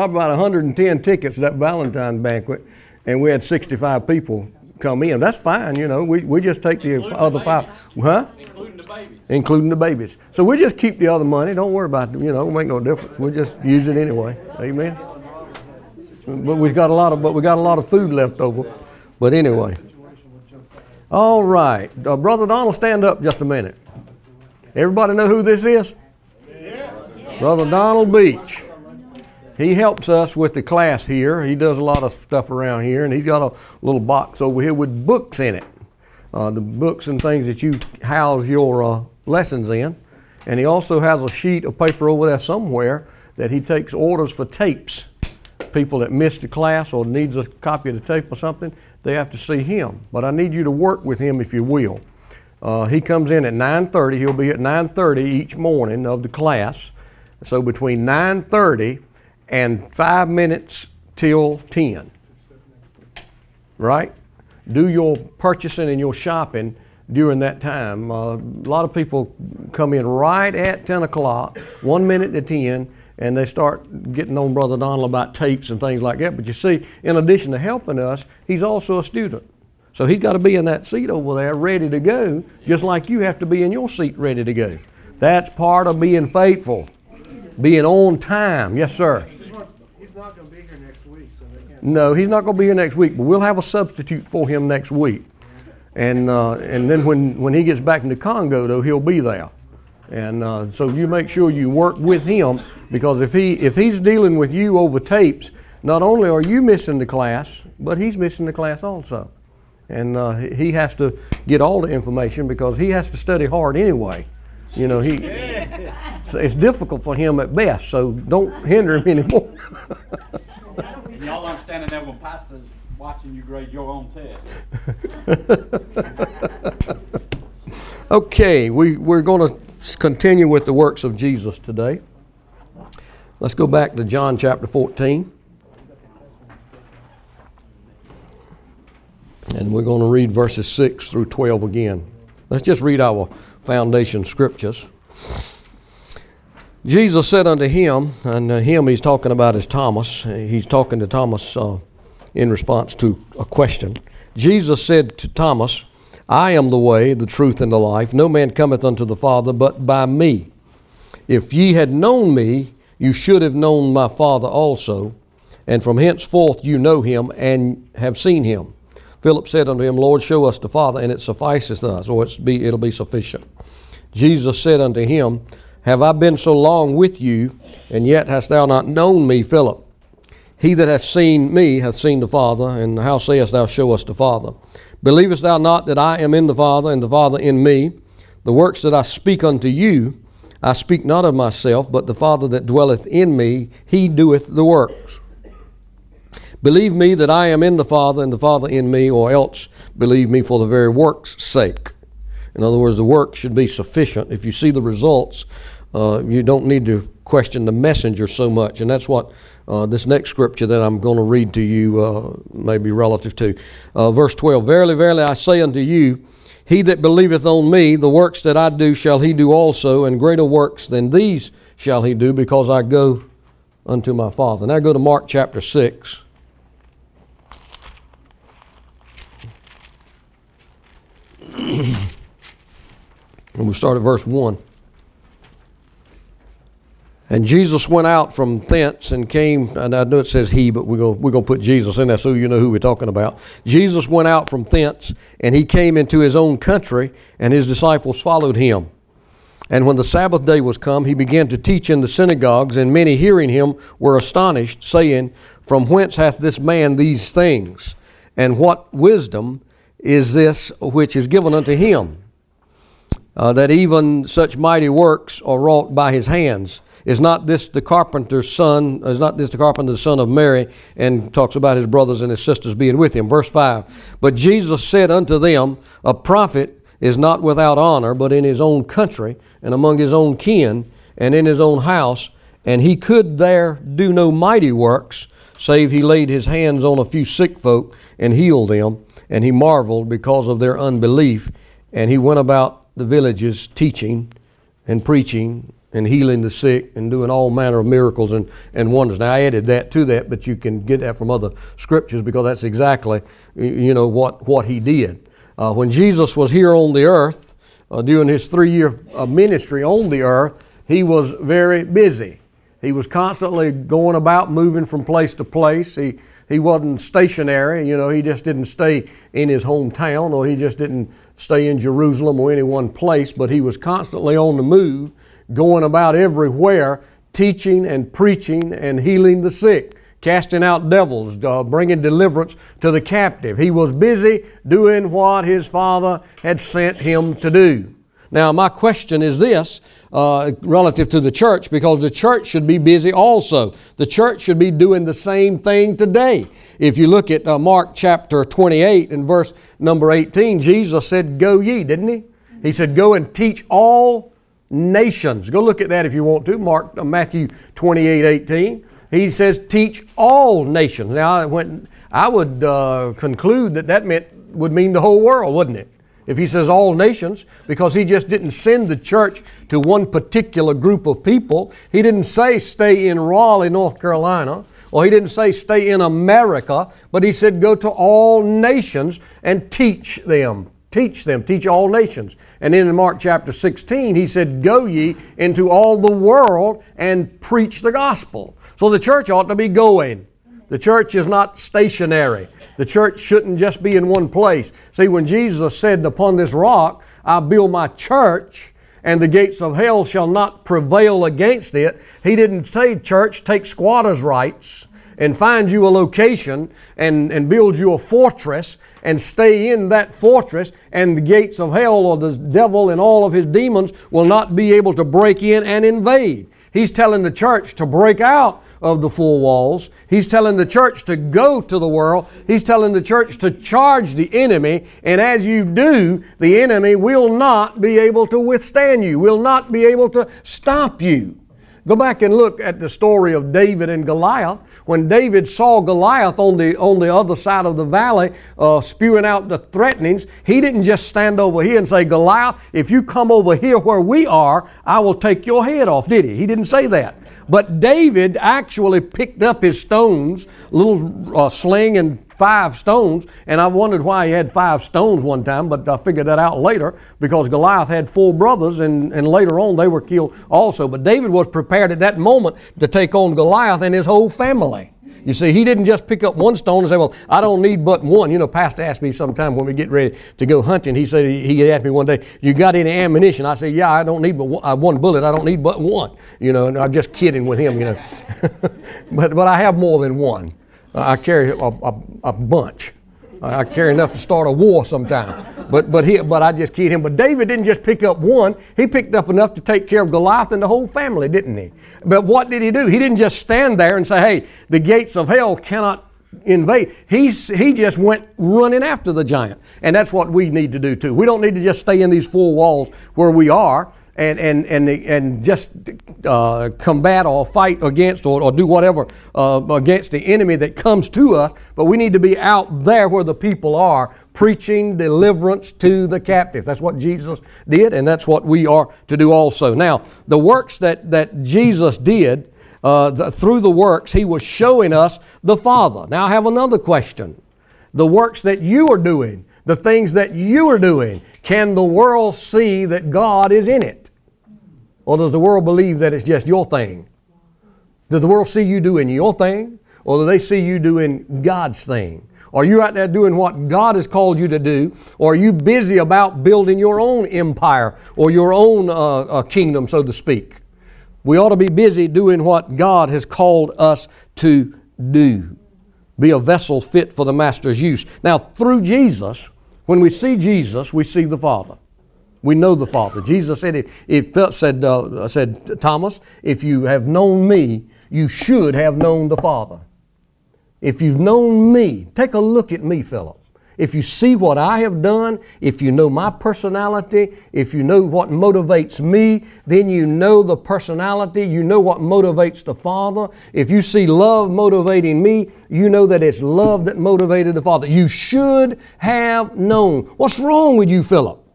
about 110 tickets to that Valentine banquet, and we had 65 people come in. That's fine, you know. We, we just take the Including the other five, huh? including the babies. Including the babies. So we just keep the other money. Don't worry about it. You know, it make no difference. We just use it anyway. Amen. But we've got a lot of, but we got a lot of food left over. But anyway. All right, uh, brother Donald, stand up just a minute. Everybody know who this is? Brother Donald Beach. He helps us with the class here. He does a lot of stuff around here, and he's got a little box over here with books in it. Uh, the books and things that you house your uh, lessons in. And he also has a sheet of paper over there somewhere that he takes orders for tapes. People that missed the class or needs a copy of the tape or something, they have to see him. But I need you to work with him if you will. Uh, he comes in at 9:30. He'll be at 9:30 each morning of the class. So between 9:30 and five minutes till 10, right? Do your purchasing and your shopping during that time. Uh, a lot of people come in right at 10 o'clock, one minute to 10, and they start getting on Brother Donald about tapes and things like that. But you see, in addition to helping us, he's also a student. So he's got to be in that seat over there ready to go, just like you have to be in your seat ready to go. That's part of being faithful, being on time. Yes, sir. He's not, he's not gonna be here next week, so they can't. No, he's not going to be here next week, but we'll have a substitute for him next week. And, uh, and then when, when he gets back into Congo, though, he'll be there. And uh, so you make sure you work with him because if, he, if he's dealing with you over tapes, not only are you missing the class, but he's missing the class also. And uh, he he has to get all the information because he has to study hard anyway. You know, he, it's difficult for him at best, so don't hinder him anymore. And y'all aren't standing there with pastors watching you grade your own test. Okay, we, we're going to continue with the works of Jesus today. Let's go back to John chapter 14. And we're going to read verses 6 through 12 again. Let's just read our foundation scriptures. Jesus said unto him, and uh, him he's talking about is Thomas. He's talking to Thomas uh, in response to a question. Jesus said to Thomas, I am the way, the truth, and the life. No man cometh unto the Father but by me. If ye had known me, you should have known my Father also. And from henceforth you know him and have seen him. Philip said unto him, Lord, show us the Father, and it sufficeth us, or be, it'll be sufficient. Jesus said unto him, Have I been so long with you, and yet hast thou not known me, Philip? He that hath seen me hath seen the Father, and how sayest thou, Show us the Father? Believest thou not that I am in the Father, and the Father in me? The works that I speak unto you, I speak not of myself, but the Father that dwelleth in me, he doeth the works. Believe me that I am in the Father, and the Father in me, or else believe me for the very works' sake. In other words, the work should be sufficient. If you see the results, uh, you don't need to question the messenger so much. And that's what uh, this next scripture that I'm going to read to you uh, may be relative to. Uh, verse 12 Verily, verily, I say unto you, he that believeth on me, the works that I do shall he do also, and greater works than these shall he do, because I go unto my Father. Now go to Mark chapter 6. And we'll start at verse 1. And Jesus went out from thence and came, and I know it says he, but we're going we're to put Jesus in there so you know who we're talking about. Jesus went out from thence, and he came into his own country, and his disciples followed him. And when the Sabbath day was come, he began to teach in the synagogues, and many hearing him were astonished, saying, From whence hath this man these things? And what wisdom is this which is given unto him? Uh, that even such mighty works are wrought by his hands. Is not this the carpenter's son? Is not this the carpenter's son of Mary? And talks about his brothers and his sisters being with him. Verse 5 But Jesus said unto them, A prophet is not without honor, but in his own country, and among his own kin, and in his own house. And he could there do no mighty works, save he laid his hands on a few sick folk and healed them. And he marveled because of their unbelief. And he went about the villages teaching and preaching and healing the sick and doing all manner of miracles and, and wonders. Now I added that to that, but you can get that from other scriptures because that's exactly you know what what he did. Uh, when Jesus was here on the earth uh, during his three year uh, ministry on the earth, he was very busy. He was constantly going about, moving from place to place. He he wasn't stationary. You know, he just didn't stay in his hometown or he just didn't stay in Jerusalem or any one place, but he was constantly on the move, going about everywhere, teaching and preaching and healing the sick, casting out devils, uh, bringing deliverance to the captive. He was busy doing what his Father had sent him to do. Now, my question is this uh, relative to the church, because the church should be busy also. The church should be doing the same thing today. If you look at uh, Mark chapter 28 and verse number 18, Jesus said, Go ye, didn't he? He said, Go and teach all nations. Go look at that if you want to. Mark, uh, Matthew 28 18. He says, Teach all nations. Now, I, I would uh, conclude that that meant, would mean the whole world, wouldn't it? If he says all nations, because he just didn't send the church to one particular group of people. He didn't say stay in Raleigh, North Carolina, or he didn't say stay in America, but he said go to all nations and teach them. Teach them, teach all nations. And then in Mark chapter 16, he said, Go ye into all the world and preach the gospel. So the church ought to be going. The church is not stationary. The church shouldn't just be in one place. See, when Jesus said, Upon this rock I build my church, and the gates of hell shall not prevail against it, he didn't say, Church, take squatters' rights and find you a location and, and build you a fortress and stay in that fortress, and the gates of hell or the devil and all of his demons will not be able to break in and invade. He's telling the church to break out of the four walls. He's telling the church to go to the world. He's telling the church to charge the enemy. And as you do, the enemy will not be able to withstand you, will not be able to stop you. Go back and look at the story of David and Goliath. When David saw Goliath on the, on the other side of the valley uh, spewing out the threatenings, he didn't just stand over here and say, Goliath, if you come over here where we are, I will take your head off, did he? He didn't say that. But David actually picked up his stones, a little uh, sling and five stones, and I wondered why he had five stones one time, but I figured that out later because Goliath had four brothers, and, and later on they were killed also. But David was prepared at that moment to take on Goliath and his whole family. You see, he didn't just pick up one stone and say, Well, I don't need but one. You know, Pastor asked me sometime when we get ready to go hunting, he said, He asked me one day, You got any ammunition? I said, Yeah, I don't need but one, bullet. I don't need but one. You know, and I'm just kidding with him, you know. but, but I have more than one. I carry a, a, a bunch. I carry enough to start a war sometime. But, but, he, but I just kid him. But David didn't just pick up one, he picked up enough to take care of Goliath and the whole family, didn't he? But what did he do? He didn't just stand there and say, hey, the gates of hell cannot invade. He's, he just went running after the giant. And that's what we need to do too. We don't need to just stay in these four walls where we are and, and, and, and just uh, combat or fight against or, or do whatever uh, against the enemy that comes to us, but we need to be out there where the people are preaching deliverance to the captive. That's what Jesus did, and that's what we are to do also. Now, the works that, that Jesus did, uh, the, through the works, He was showing us the Father. Now, I have another question. The works that you are doing, the things that you are doing, can the world see that God is in it? Or does the world believe that it's just your thing? Does the world see you doing your thing? Or do they see you doing God's thing? Are you out there doing what God has called you to do? Or are you busy about building your own empire or your own uh, uh, kingdom, so to speak? We ought to be busy doing what God has called us to do. Be a vessel fit for the Master's use. Now, through Jesus, when we see Jesus, we see the Father. We know the Father. Jesus said, it, it felt, said, uh, said, Thomas, if you have known me, you should have known the Father. If you've known me, take a look at me, Philip. If you see what I have done, if you know my personality, if you know what motivates me, then you know the personality, you know what motivates the Father. If you see love motivating me, you know that it's love that motivated the Father. You should have known. What's wrong with you, Philip?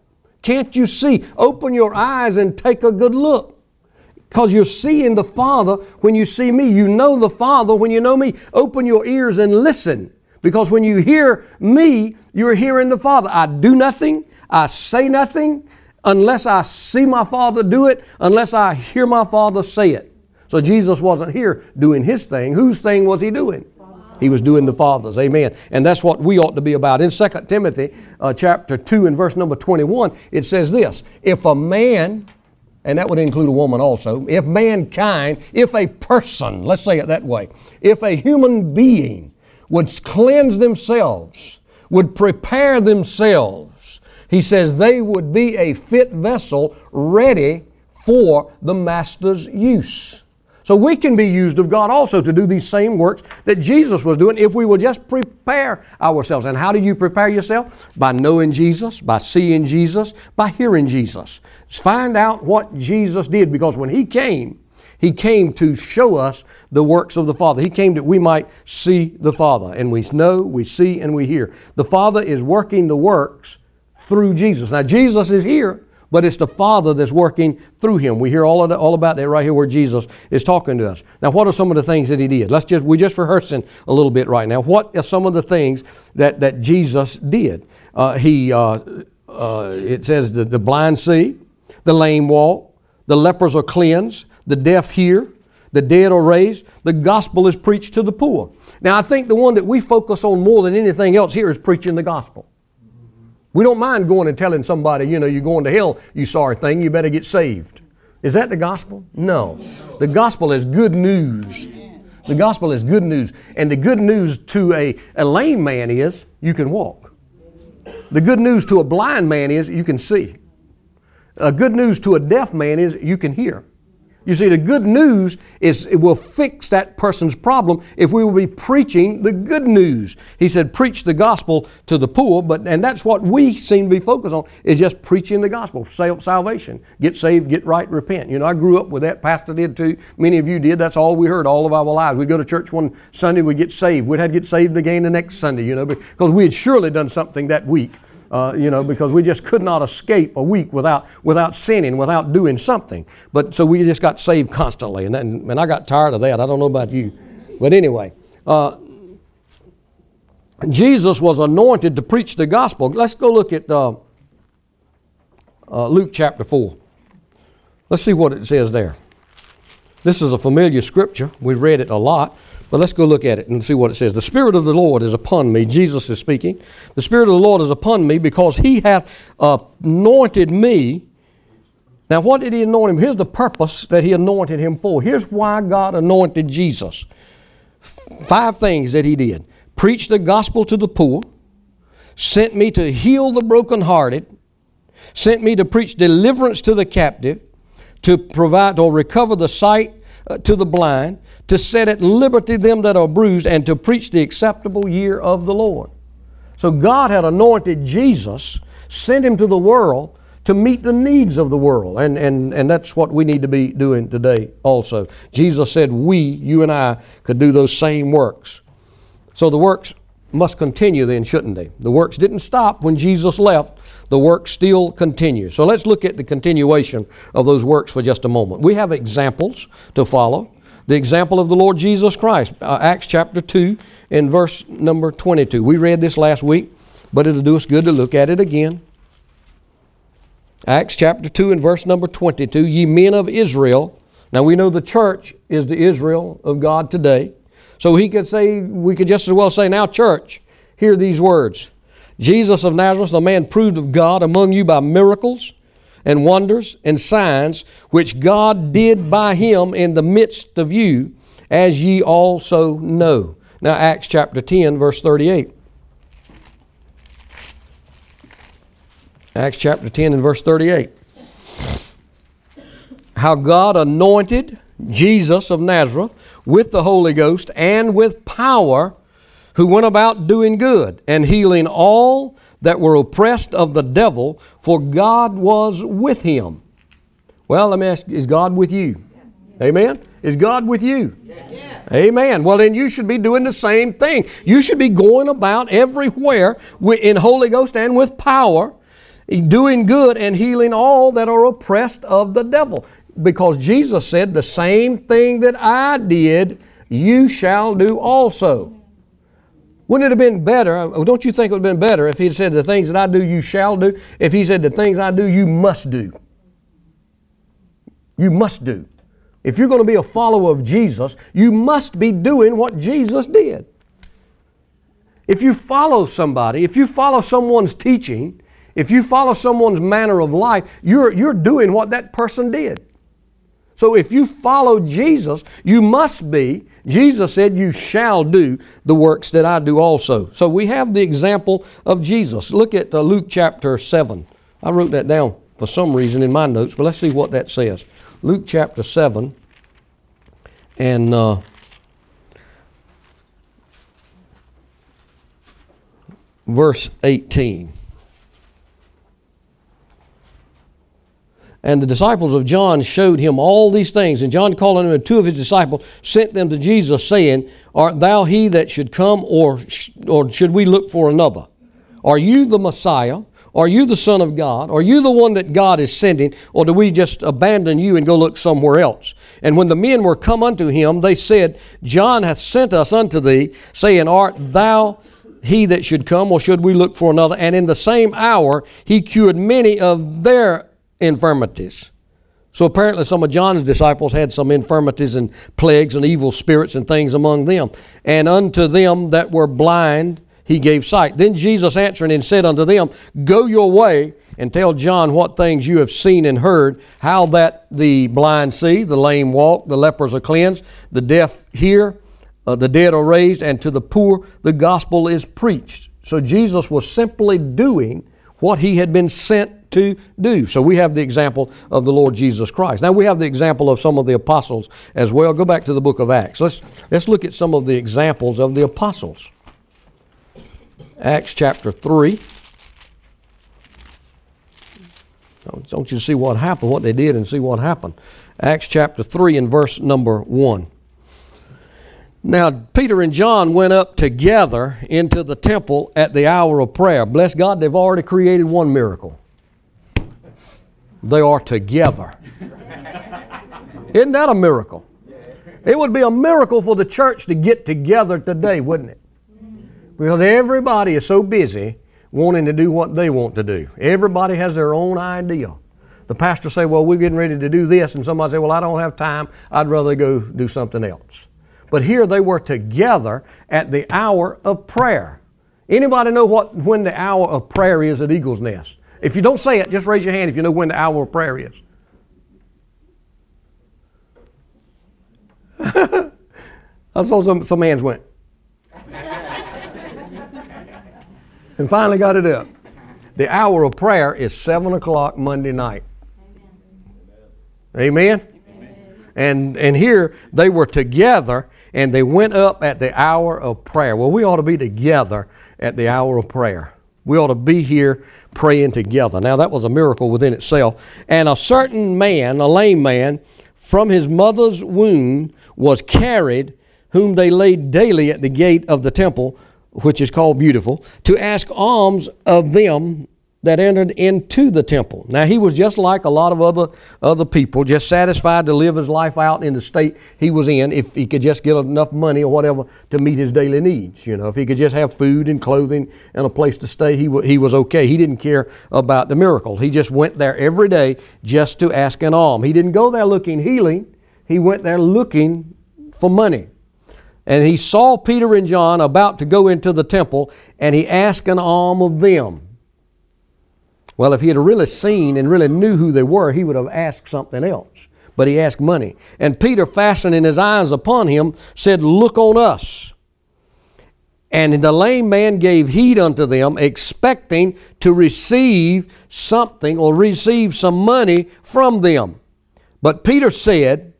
Can't you see? Open your eyes and take a good look. Because you're seeing the Father when you see me. You know the Father when you know me. Open your ears and listen. Because when you hear me, you're hearing the Father. I do nothing, I say nothing unless I see my Father do it, unless I hear my Father say it. So Jesus wasn't here doing his thing. Whose thing was he doing? He was doing the Father's. Amen. And that's what we ought to be about. In 2 Timothy uh, chapter 2 and verse number 21, it says this If a man, and that would include a woman also, if mankind, if a person, let's say it that way, if a human being would cleanse themselves, would prepare themselves, he says they would be a fit vessel ready for the master's use. So we can be used of God also to do these same works that Jesus was doing if we will just prepare ourselves. And how do you prepare yourself? By knowing Jesus, by seeing Jesus, by hearing Jesus. Find out what Jesus did because when He came, He came to show us the works of the Father. He came that we might see the Father. And we know, we see, and we hear. The Father is working the works through Jesus. Now, Jesus is here but it's the Father that's working through him. We hear all, the, all about that right here where Jesus is talking to us. Now, what are some of the things that he did? Let's just, we're just rehearsing a little bit right now. What are some of the things that, that Jesus did? Uh, he, uh, uh, it says the, the blind see, the lame walk, the lepers are cleansed, the deaf hear, the dead are raised, the gospel is preached to the poor. Now, I think the one that we focus on more than anything else here is preaching the gospel. We don't mind going and telling somebody, you know, you're going to hell, you sorry thing, you better get saved. Is that the gospel? No. The gospel is good news. The gospel is good news. And the good news to a, a lame man is you can walk. The good news to a blind man is you can see. A good news to a deaf man is you can hear. You see, the good news is it will fix that person's problem if we will be preaching the good news. He said, preach the gospel to the poor, but and that's what we seem to be focused on is just preaching the gospel, salvation. Get saved, get right, repent. You know, I grew up with that. Pastor did too. Many of you did. That's all we heard all of our lives. We'd go to church one Sunday, we'd get saved. We'd have to get saved again the next Sunday, you know, because we had surely done something that week uh, you know, because we just could not escape a week without, without sinning, without doing something. But so we just got saved constantly, and, then, and I got tired of that. I don't know about you. But anyway, uh, Jesus was anointed to preach the gospel. Let's go look at uh, uh Luke chapter 4. Let's see what it says there. This is a familiar scripture. We've read it a lot. But let's go look at it and see what it says. The Spirit of the Lord is upon me. Jesus is speaking. The Spirit of the Lord is upon me because He hath anointed me. Now, what did He anoint him? Here's the purpose that He anointed him for. Here's why God anointed Jesus. Five things that He did preach the gospel to the poor, sent me to heal the brokenhearted, sent me to preach deliverance to the captive, to provide or recover the sight Uh, to the blind, to set at liberty them that are bruised, and to preach the acceptable year of the Lord. So God had anointed Jesus, sent him to the world to meet the needs of the world. And, and, and that's what we need to be doing today also. Jesus said we, you and I, could do those same works. So the works must continue then, shouldn't they? The works didn't stop when Jesus left, the works still continue. So let's look at the continuation of those works for just a moment. We have examples to follow the example of the Lord Jesus Christ. Uh, Acts chapter 2 and verse number 22. We read this last week, but it'll do us good to look at it again. Acts chapter 2 and verse number 22. Ye men of Israel. Now we know the church is the Israel of God today. So he could say, we could just as well say, now, church, hear these words Jesus of Nazareth, the man proved of God among you by miracles and wonders and signs which God did by him in the midst of you, as ye also know. Now, Acts chapter 10, verse 38. Acts chapter 10 and verse 38. How God anointed Jesus of Nazareth with the Holy Ghost and with power, who went about doing good and healing all that were oppressed of the devil, for God was with him. Well, let me ask is God with you? Amen? Is God with you? Yes. Amen. Well, then you should be doing the same thing. You should be going about everywhere in Holy Ghost and with power, doing good and healing all that are oppressed of the devil. Because Jesus said, The same thing that I did, you shall do also. Wouldn't it have been better? uh, Don't you think it would have been better if he had said, The things that I do, you shall do? If he said, The things I do, you must do. You must do. If you're going to be a follower of Jesus, you must be doing what Jesus did. If you follow somebody, if you follow someone's teaching, if you follow someone's manner of life, you're, you're doing what that person did. So if you follow Jesus, you must be, Jesus said, you shall do the works that I do also. So we have the example of Jesus. Look at uh, Luke chapter 7. I wrote that down for some reason in my notes, but let's see what that says. Luke chapter 7 and uh, verse 18. And the disciples of John showed him all these things. And John, calling and two of his disciples, sent them to Jesus, saying, Art thou he that should come, or, or should we look for another? Are you the Messiah? Are you the Son of God? Are you the one that God is sending? Or do we just abandon you and go look somewhere else? And when the men were come unto him, they said, John hath sent us unto thee, saying, Art thou he that should come, or should we look for another? And in the same hour he cured many of their infirmities. So apparently, some of John's disciples had some infirmities and plagues and evil spirits and things among them. And unto them that were blind, he gave sight. Then Jesus answering and said unto them, Go your way and tell John what things you have seen and heard, how that the blind see, the lame walk, the lepers are cleansed, the deaf hear, uh, the dead are raised, and to the poor the gospel is preached. So Jesus was simply doing what he had been sent to do. So we have the example of the Lord Jesus Christ. Now we have the example of some of the apostles as well. Go back to the book of Acts. Let's, let's look at some of the examples of the apostles. Acts chapter 3. Don't you see what happened, what they did, and see what happened. Acts chapter 3 and verse number 1. Now, Peter and John went up together into the temple at the hour of prayer. Bless God, they've already created one miracle. They are together. Isn't that a miracle? It would be a miracle for the church to get together today, wouldn't it? Because everybody is so busy wanting to do what they want to do. Everybody has their own idea. The pastor say, "Well, we're getting ready to do this," and somebody say, "Well, I don't have time. I'd rather go do something else." But here they were together at the hour of prayer. Anybody know what when the hour of prayer is at Eagle's Nest? If you don't say it, just raise your hand if you know when the hour of prayer is. I saw some, some hands went. and finally got it up. The hour of prayer is 7 o'clock Monday night. Amen? And, and here they were together and they went up at the hour of prayer. Well, we ought to be together at the hour of prayer. We ought to be here praying together. Now, that was a miracle within itself. And a certain man, a lame man, from his mother's womb was carried, whom they laid daily at the gate of the temple, which is called Beautiful, to ask alms of them that entered into the temple. Now he was just like a lot of other other people, just satisfied to live his life out in the state he was in if he could just get enough money or whatever to meet his daily needs. You know, if he could just have food and clothing and a place to stay, he, w- he was okay. He didn't care about the miracle. He just went there every day just to ask an alms. He didn't go there looking healing. He went there looking for money. And he saw Peter and John about to go into the temple, and he asked an alms of them. Well, if he had really seen and really knew who they were, he would have asked something else. But he asked money. And Peter, fastening his eyes upon him, said, Look on us. And the lame man gave heed unto them, expecting to receive something or receive some money from them. But Peter said,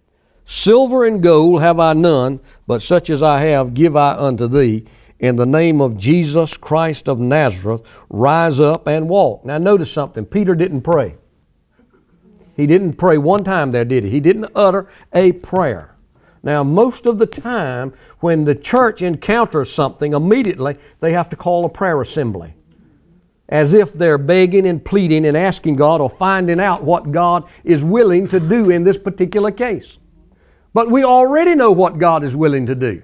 Silver and gold have I none, but such as I have give I unto thee in the name of Jesus Christ of Nazareth, rise up and walk. Now, notice something. Peter didn't pray. He didn't pray one time there, did he? He didn't utter a prayer. Now, most of the time, when the church encounters something, immediately they have to call a prayer assembly. as if they're begging and pleading and asking God or finding out what God is willing to do in this particular case. But we already know what God is willing to do.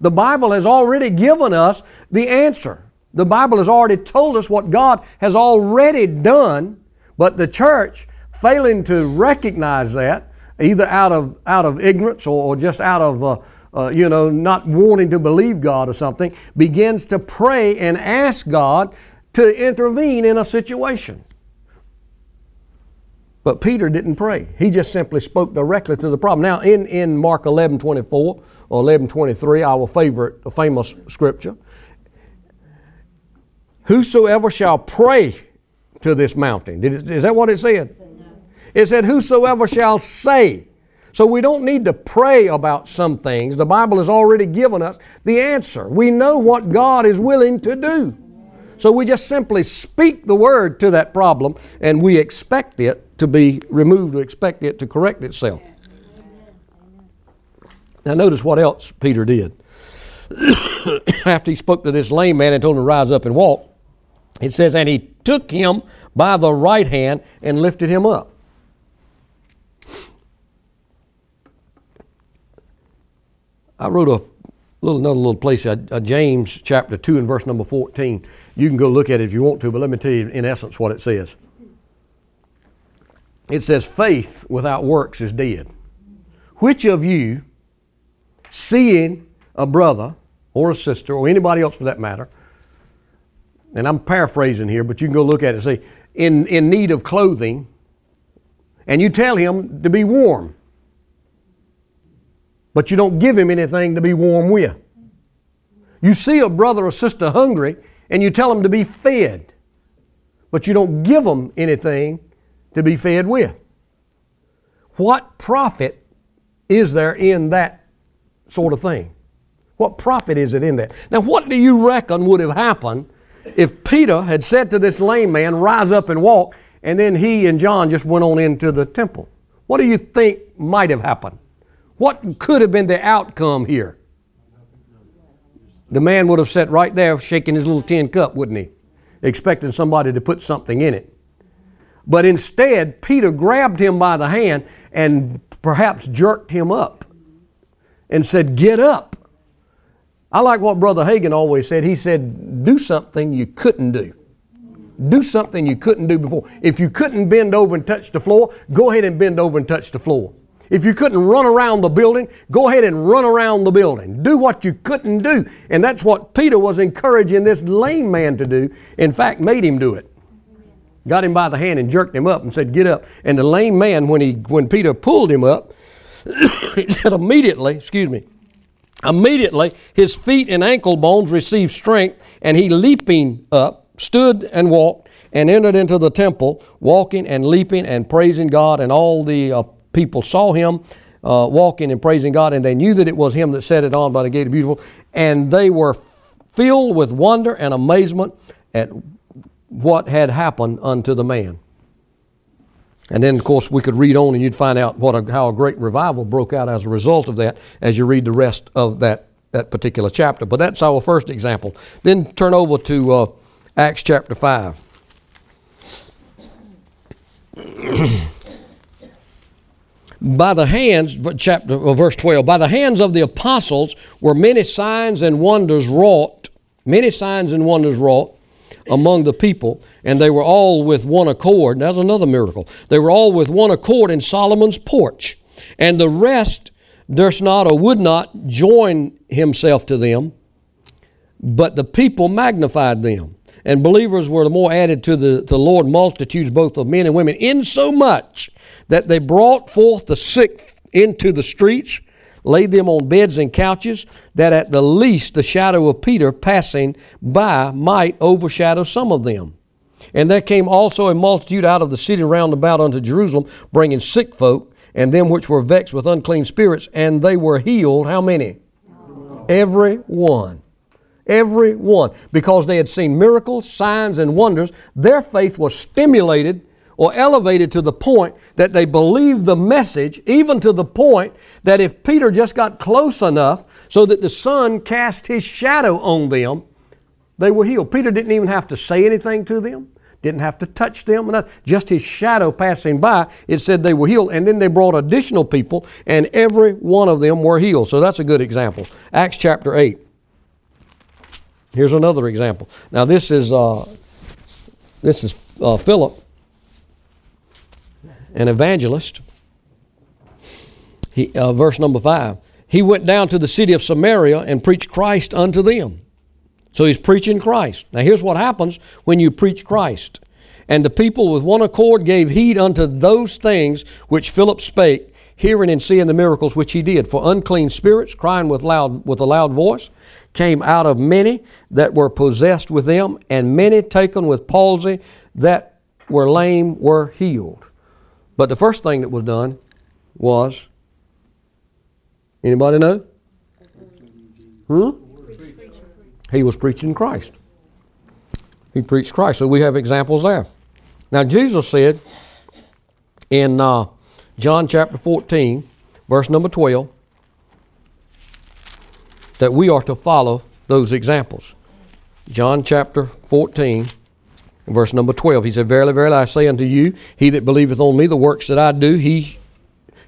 The Bible has already given us the answer. The Bible has already told us what God has already done, but the church, failing to recognize that, either out of, out of ignorance or, or just out of, uh, uh, you know, not wanting to believe God or something, begins to pray and ask God to intervene in a situation. But Peter didn't pray. He just simply spoke directly to the problem. Now, in, in Mark 11 24 or 11 23, our favorite, famous scripture, whosoever shall pray to this mountain. It, is that what it said? It said, whosoever shall say. So we don't need to pray about some things. The Bible has already given us the answer. We know what God is willing to do. So we just simply speak the word to that problem and we expect it to be removed, we expect it to correct itself. Now, notice what else Peter did. After he spoke to this lame man and told him to rise up and walk, it says, And he took him by the right hand and lifted him up. I wrote a little another little place, uh, uh, James chapter 2 and verse number 14. You can go look at it if you want to, but let me tell you in essence what it says. It says, faith without works is dead. Which of you, seeing a brother or a sister, or anybody else for that matter, and I'm paraphrasing here, but you can go look at it and see, in, in need of clothing, and you tell him to be warm but you don't give him anything to be warm with. You see a brother or sister hungry and you tell them to be fed, but you don't give them anything to be fed with. What profit is there in that sort of thing? What profit is it in that? Now, what do you reckon would have happened if Peter had said to this lame man, Rise up and walk, and then he and John just went on into the temple? What do you think might have happened? What could have been the outcome here? The man would have sat right there shaking his little tin cup, wouldn't he? Expecting somebody to put something in it. But instead, Peter grabbed him by the hand and perhaps jerked him up and said, Get up. I like what Brother Hagin always said. He said, Do something you couldn't do. Do something you couldn't do before. If you couldn't bend over and touch the floor, go ahead and bend over and touch the floor. If you couldn't run around the building, go ahead and run around the building. Do what you couldn't do. And that's what Peter was encouraging this lame man to do. In fact, made him do it. Got him by the hand and jerked him up and said, Get up. And the lame man, when, he, when Peter pulled him up, he said, Immediately, excuse me, immediately his feet and ankle bones received strength, and he leaping up, stood and walked, and entered into the temple, walking and leaping and praising God, and all the uh, people saw him uh, walking and praising God, and they knew that it was him that set it on by the gate of beautiful, and they were filled with wonder and amazement at what had happened unto the man. And then, of course, we could read on and you'd find out what a, how a great revival broke out as a result of that as you read the rest of that, that particular chapter. But that's our first example. Then turn over to uh, Acts chapter 5. by the hands, chapter uh, verse 12, by the hands of the apostles were many signs and wonders wrought, many signs and wonders wrought among the people, and they were all with one accord. That's another miracle. They were all with one accord in Solomon's porch, and the rest durst not or would not join himself to them, but the people magnified them. And believers were the more added to the, the Lord multitudes both of men and women, insomuch that they brought forth the sick into the streets, laid them on beds and couches, that at the least the shadow of Peter passing by might overshadow some of them. And there came also a multitude out of the city round about unto Jerusalem, bringing sick folk, and them which were vexed with unclean spirits, and they were healed. How many? Every one. Every one. Because they had seen miracles, signs, and wonders, their faith was stimulated or elevated to the point that they believed the message, even to the point that if Peter just got close enough so that the sun cast his shadow on them, they were healed. Peter didn't even have to say anything to them, didn't have to touch them, just his shadow passing by, it said they were healed. And then they brought additional people, and every one of them were healed. So that's a good example. Acts chapter 8. Here's another example. Now, this is, uh, this is uh, Philip, an evangelist. He, uh, verse number 5. He went down to the city of Samaria and preached Christ unto them. So he's preaching Christ. Now here's what happens when you preach Christ. And the people with one accord gave heed unto those things which Philip spake, hearing and seeing the miracles which he did. For unclean spirits, crying with loud with a loud voice, came out of many that were possessed with them, and many taken with palsy that were lame were healed. But the first thing that was done was anybody know? Hmm? He was preaching Christ. He preached Christ. So we have examples there. Now, Jesus said in uh, John chapter 14, verse number 12, that we are to follow those examples. John chapter 14, verse number 12, he said, Verily, verily, I say unto you, he that believeth on me, the works that I do, he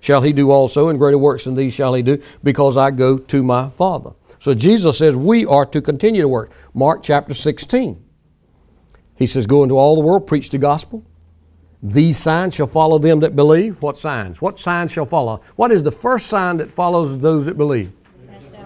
shall he do also, and greater works than these shall he do, because I go to my Father. So Jesus says we are to continue to work. Mark chapter 16. He says, Go into all the world, preach the gospel. These signs shall follow them that believe. What signs? What signs shall follow? What is the first sign that follows those that believe?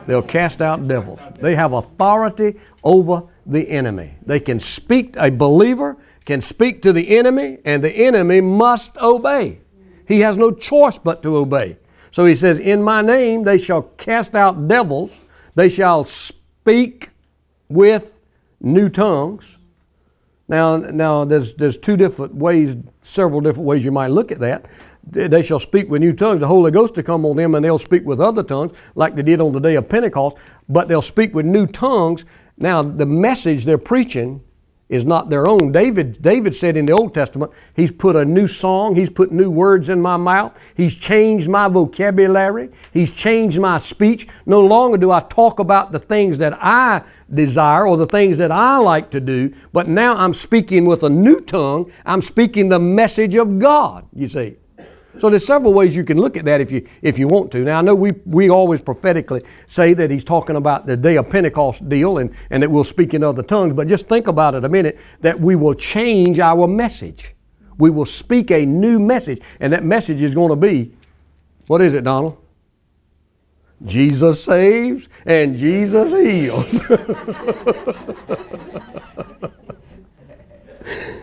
They'll cast out devils. They have authority over the enemy. They can speak, a believer can speak to the enemy, and the enemy must obey. He has no choice but to obey. So he says, In my name they shall cast out devils. They shall speak with new tongues. Now, now there's, there's two different ways, several different ways you might look at that. They shall speak with new tongues. The Holy Ghost to come on them and they'll speak with other tongues like they did on the day of Pentecost, but they'll speak with new tongues. Now, the message they're preaching is not their own. David, David said in the Old Testament, He's put a new song, He's put new words in my mouth, He's changed my vocabulary, He's changed my speech. No longer do I talk about the things that I desire or the things that I like to do, but now I'm speaking with a new tongue. I'm speaking the message of God, you see. So there's several ways you can look at that if you if you want to. Now I know we we always prophetically say that he's talking about the day of Pentecost deal and, and that we'll speak in other tongues, but just think about it a minute that we will change our message. We will speak a new message, and that message is going to be what is it, Donald? Jesus saves and Jesus heals.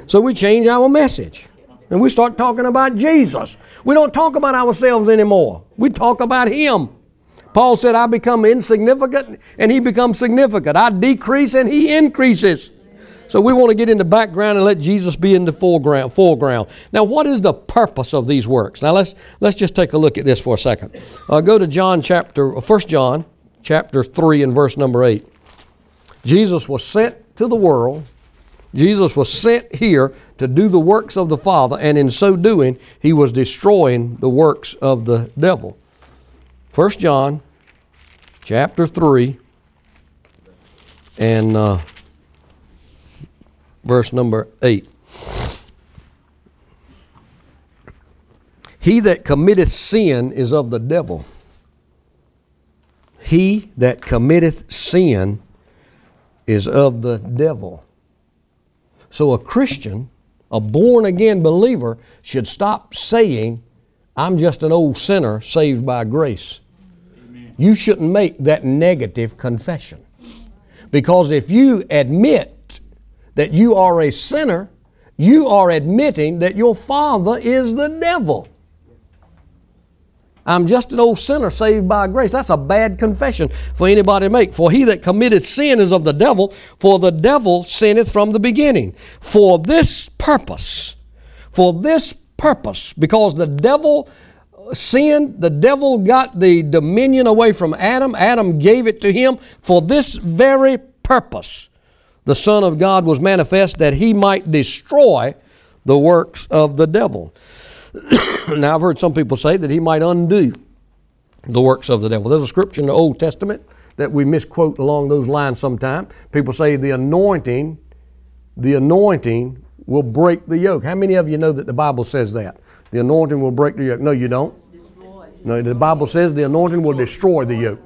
so we change our message and we start talking about Jesus. We don't talk about ourselves anymore. We talk about Him. Paul said, I become insignificant and He becomes significant. I decrease and He increases. So we want to get in the background and let Jesus be in the foreground. foreground. Now, what is the purpose of these works? Now, let's, let's just take a look at this for a second. Uh, go to John chapter, 1 John chapter 3 and verse number 8. Jesus was sent to the world. Jesus was sent here to do the works of the Father, and in so doing, he was destroying the works of the devil. 1 John chapter 3 and uh, verse number 8. He that committeth sin is of the devil. He that committeth sin is of the devil. So a Christian, a born again believer, should stop saying, I'm just an old sinner saved by grace. Amen. You shouldn't make that negative confession. Because if you admit that you are a sinner, you are admitting that your father is the devil. I'm just an old sinner saved by grace. That's a bad confession for anybody to make. For he that committed sin is of the devil, for the devil sinneth from the beginning. For this purpose, for this purpose, because the devil sinned, the devil got the dominion away from Adam, Adam gave it to him. For this very purpose, the Son of God was manifest that he might destroy the works of the devil. now, I've heard some people say that he might undo the works of the devil. There's a scripture in the Old Testament that we misquote along those lines sometime. People say the anointing, the anointing will break the yoke. How many of you know that the Bible says that? The anointing will break the yoke. No, you don't. No, the Bible says the anointing will destroy the yoke.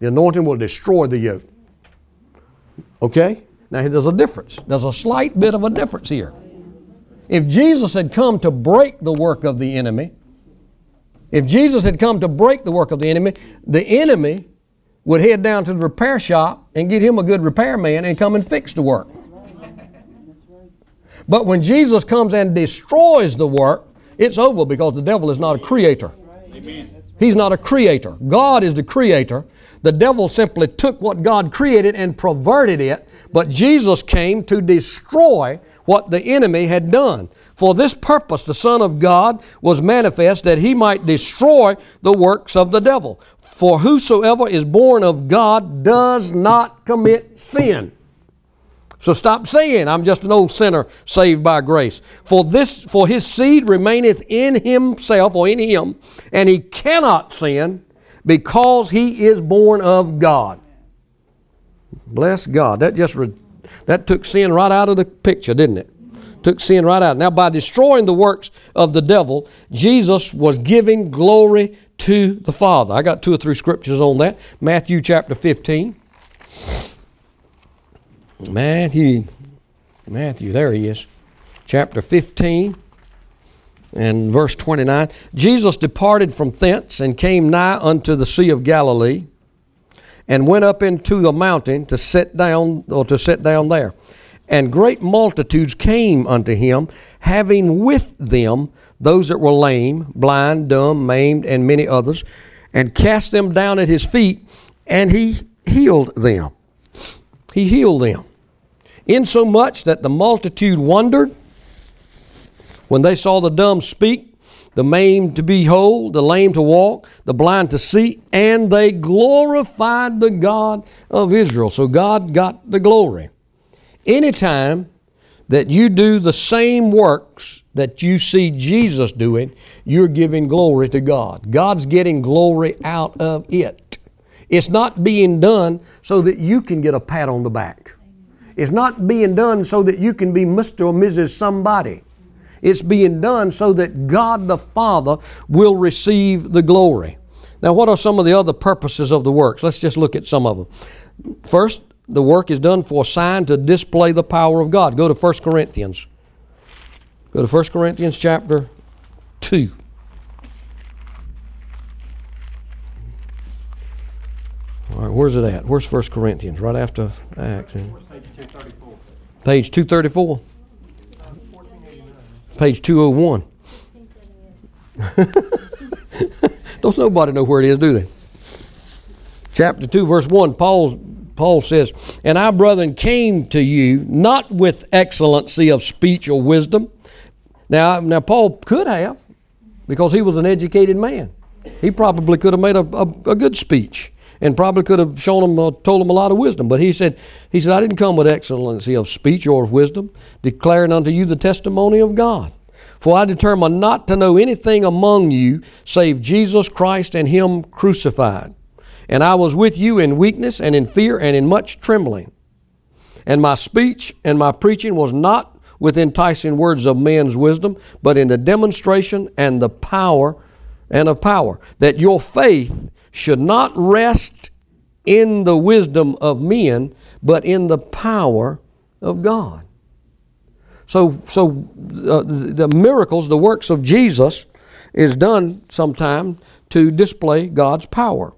The anointing will destroy the yoke. Okay? Now there's a difference. There's a slight bit of a difference here. If Jesus had come to break the work of the enemy, if Jesus had come to break the work of the enemy, the enemy would head down to the repair shop and get him a good repairman and come and fix the work. But when Jesus comes and destroys the work, it's over because the devil is not a creator. Amen. He's not a creator. God is the creator. The devil simply took what God created and perverted it, but Jesus came to destroy what the enemy had done. For this purpose, the Son of God was manifest that he might destroy the works of the devil. For whosoever is born of God does not commit sin. So stop saying, I'm just an old sinner saved by grace. For this, for his seed remaineth in himself or in him, and he cannot sin because he is born of God. Bless God. That just re- that took sin right out of the picture, didn't it? Took sin right out. Now, by destroying the works of the devil, Jesus was giving glory to the Father. I got two or three scriptures on that. Matthew chapter 15. Matthew, Matthew, there he is. Chapter 15 and verse 29. Jesus departed from thence and came nigh unto the Sea of Galilee and went up into the mountain to sit down or to sit down there. And great multitudes came unto him, having with them those that were lame, blind, dumb, maimed, and many others, and cast them down at his feet, and he healed them. He healed them. Insomuch that the multitude wondered when they saw the dumb speak, the maimed to be whole, the lame to walk, the blind to see, and they glorified the God of Israel. So God got the glory. Anytime that you do the same works that you see Jesus doing, you're giving glory to God. God's getting glory out of it. It's not being done so that you can get a pat on the back. It's not being done so that you can be Mr. or Mrs. somebody. It's being done so that God the Father will receive the glory. Now, what are some of the other purposes of the works? Let's just look at some of them. First, the work is done for a sign to display the power of God. Go to 1 Corinthians. Go to 1 Corinthians chapter 2. All right, where's it at? Where's 1 Corinthians? Right after Acts. Page two thirty-four. Page 234. Page 201. Don't nobody know where it is, do they? Chapter 2, verse 1, Paul, Paul says, And I, brethren, came to you not with excellency of speech or wisdom. Now, now Paul could have, because he was an educated man. He probably could have made a, a, a good speech and probably could have shown them, uh, told them a lot of wisdom. But he said, he said, I didn't come with excellency of speech or of wisdom, declaring unto you the testimony of God. For I determined not to know anything among you save Jesus Christ and Him crucified. And I was with you in weakness and in fear and in much trembling. And my speech and my preaching was not with enticing words of men's wisdom, but in the demonstration and the power and of power, that your faith should not rest in the wisdom of men, but in the power of God. So, so uh, the miracles, the works of Jesus, is done sometime to display God's power.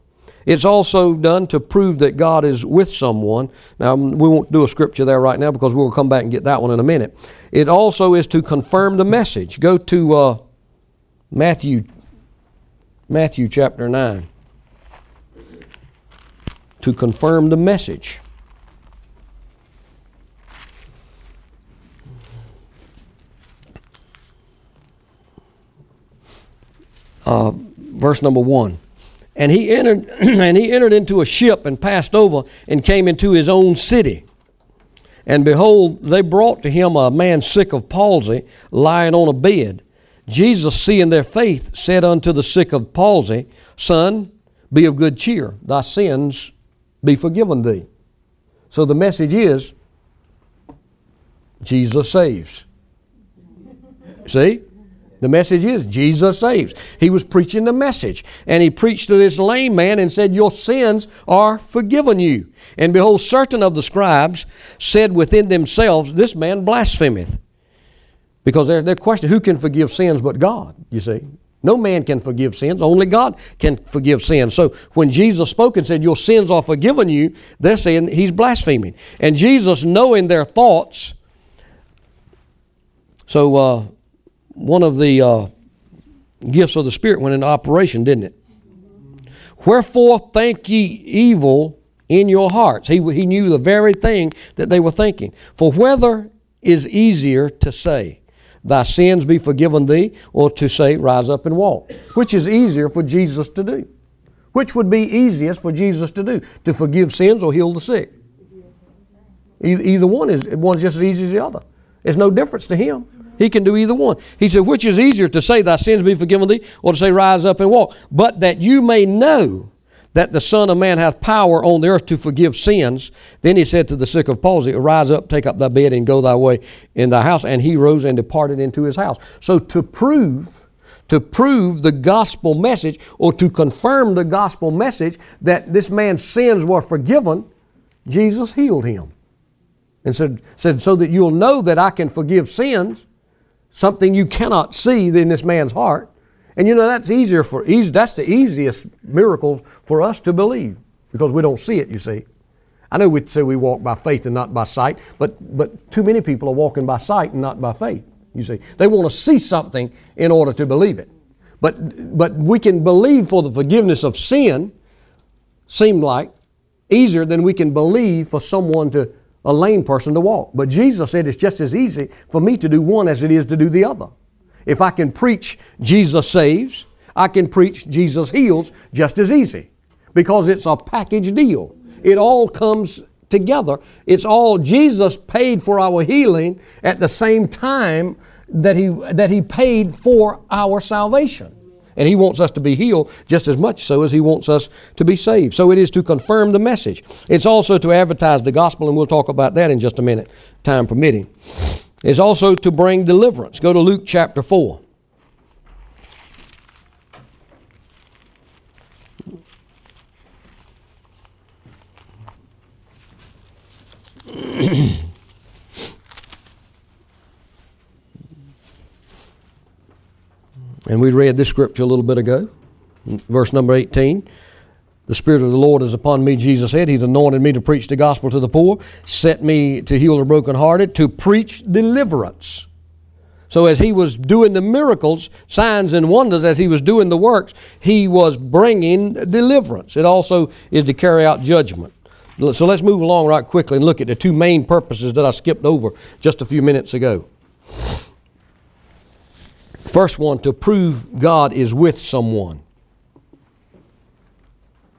It's also done to prove that God is with someone. Now, we won't do a scripture there right now because we'll come back and get that one in a minute. It also is to confirm the message. Go to uh, Matthew, Matthew chapter 9. To confirm the message. Uh, verse number one. And he entered and he entered into a ship and passed over and came into his own city. And behold, they brought to him a man sick of palsy, lying on a bed. Jesus, seeing their faith, said unto the sick of palsy, Son, be of good cheer, thy sins be forgiven thee. So the message is Jesus saves. See? The message is Jesus saves. He was preaching the message. And he preached to this lame man and said, Your sins are forgiven you. And behold, certain of the scribes said within themselves, This man blasphemeth. Because they're, they're questioning who can forgive sins but God, you see. No man can forgive sins, only God can forgive sins. So when Jesus spoke and said, Your sins are forgiven you, they're saying he's blaspheming. And Jesus, knowing their thoughts, so uh, one of the uh, gifts of the Spirit went into operation, didn't it? Wherefore think ye evil in your hearts? He, he knew the very thing that they were thinking. For whether is easier to say, Thy sins be forgiven thee, or to say, Rise up and walk? Which is easier for Jesus to do? Which would be easiest for Jesus to do? To forgive sins or heal the sick? Either one is one's just as easy as the other. There's no difference to him. He can do either one. He said, Which is easier to say, Thy sins be forgiven thee, or to say, Rise up and walk? But that you may know that the Son of Man hath power on the earth to forgive sins. Then he said to the sick of palsy, Arise up, take up thy bed, and go thy way in thy house. And he rose and departed into his house. So to prove, to prove the gospel message, or to confirm the gospel message that this man's sins were forgiven, Jesus healed him. And said, said, so that you'll know that I can forgive sins, something you cannot see in this man's heart. And you know that's easier for easy, that's the easiest miracle for us to believe because we don't see it, you see. I know we say we walk by faith and not by sight, but but too many people are walking by sight and not by faith. You see, they want to see something in order to believe it. But but we can believe for the forgiveness of sin. Seem like easier than we can believe for someone to a lame person to walk. But Jesus said it's just as easy for me to do one as it is to do the other. If I can preach Jesus saves, I can preach Jesus heals just as easy because it's a package deal. It all comes together. It's all Jesus paid for our healing at the same time that he, that he paid for our salvation. And He wants us to be healed just as much so as He wants us to be saved. So it is to confirm the message. It's also to advertise the gospel, and we'll talk about that in just a minute, time permitting. It's also to bring deliverance. Go to Luke chapter 4. And we read this scripture a little bit ago, verse number 18. The Spirit of the Lord is upon me, Jesus said. He's anointed me to preach the gospel to the poor, set me to heal the brokenhearted, to preach deliverance. So, as he was doing the miracles, signs, and wonders, as he was doing the works, he was bringing deliverance. It also is to carry out judgment. So, let's move along right quickly and look at the two main purposes that I skipped over just a few minutes ago. First one, to prove God is with someone.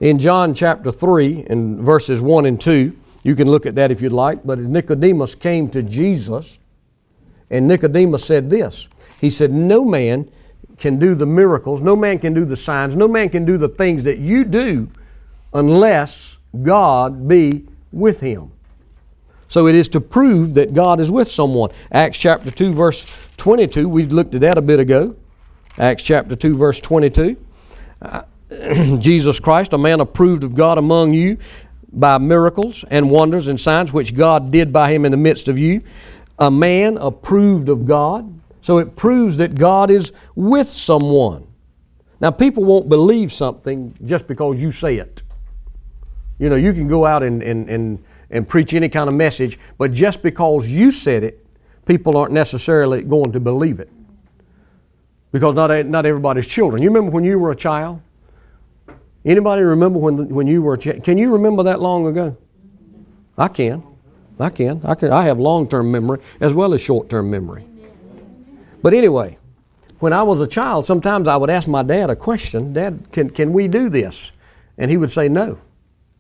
In John chapter 3, in verses 1 and 2, you can look at that if you'd like, but Nicodemus came to Jesus, and Nicodemus said this He said, No man can do the miracles, no man can do the signs, no man can do the things that you do unless God be with him. So it is to prove that God is with someone. Acts chapter 2, verse 22, we looked at that a bit ago. Acts chapter 2, verse 22. Uh, Jesus Christ, a man approved of God among you by miracles and wonders and signs which God did by him in the midst of you. A man approved of God. So it proves that God is with someone. Now, people won't believe something just because you say it. You know, you can go out and, and, and, and preach any kind of message, but just because you said it people aren't necessarily going to believe it. Because not, not everybody's children. You remember when you were a child? Anybody remember when, when you were a child? Can you remember that long ago? I can. I can. I can. I have long-term memory as well as short-term memory. But anyway, when I was a child, sometimes I would ask my dad a question. Dad, can, can we do this? And he would say, no,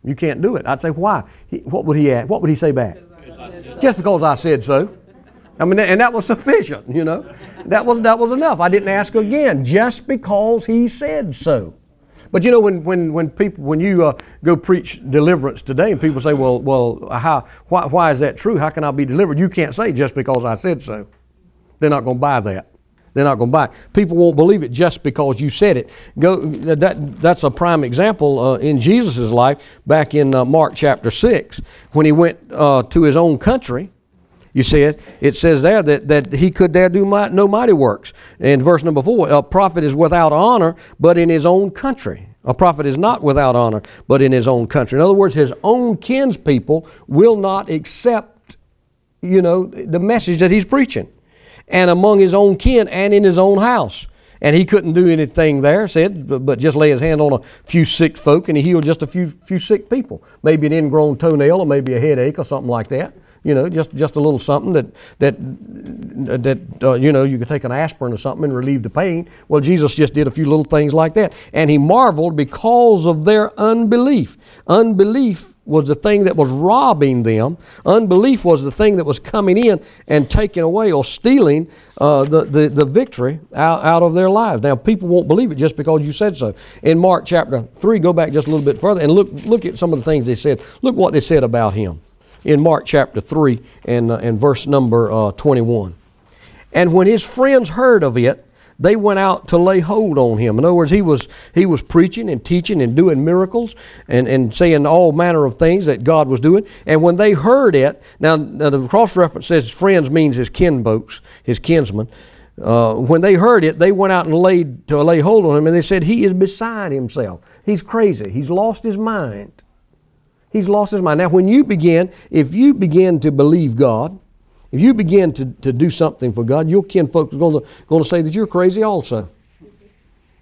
you can't do it. I'd say, why? He, what would he ask? What would he say back? Just because I said so. I mean, and that was sufficient, you know. That was, that was enough. I didn't ask again just because he said so. But you know, when, when, when people when you uh, go preach deliverance today, and people say, "Well, well, how why, why is that true? How can I be delivered?" You can't say just because I said so. They're not going to buy that. They're not going to buy it. People won't believe it just because you said it. Go. That that's a prime example uh, in Jesus' life back in uh, Mark chapter six when he went uh, to his own country. You see it? It says there that, that he could there do might, no mighty works. In verse number four, a prophet is without honor, but in his own country. A prophet is not without honor, but in his own country. In other words, his own kinspeople will not accept, you know, the message that he's preaching. And among his own kin and in his own house. And he couldn't do anything there, said, but, but just lay his hand on a few sick folk and he healed just a few, few sick people. Maybe an ingrown toenail or maybe a headache or something like that. You know, just, just a little something that, that, that uh, you know, you could take an aspirin or something and relieve the pain. Well, Jesus just did a few little things like that. And he marveled because of their unbelief. Unbelief was the thing that was robbing them. Unbelief was the thing that was coming in and taking away or stealing uh, the, the, the victory out, out of their lives. Now, people won't believe it just because you said so. In Mark chapter 3, go back just a little bit further and look, look at some of the things they said. Look what they said about him in Mark chapter 3 and, uh, and verse number uh, 21. And when his friends heard of it, they went out to lay hold on him. In other words, he was, he was preaching and teaching and doing miracles and, and saying all manner of things that God was doing. And when they heard it, now, now the cross reference says friends means his kinfolks, his kinsmen. Uh, when they heard it, they went out and laid to lay hold on him, and they said, He is beside himself. He's crazy. He's lost his mind. He's lost his mind. Now, when you begin, if you begin to believe God, if you begin to, to do something for God, your kinfolk are going to, going to say that you're crazy also.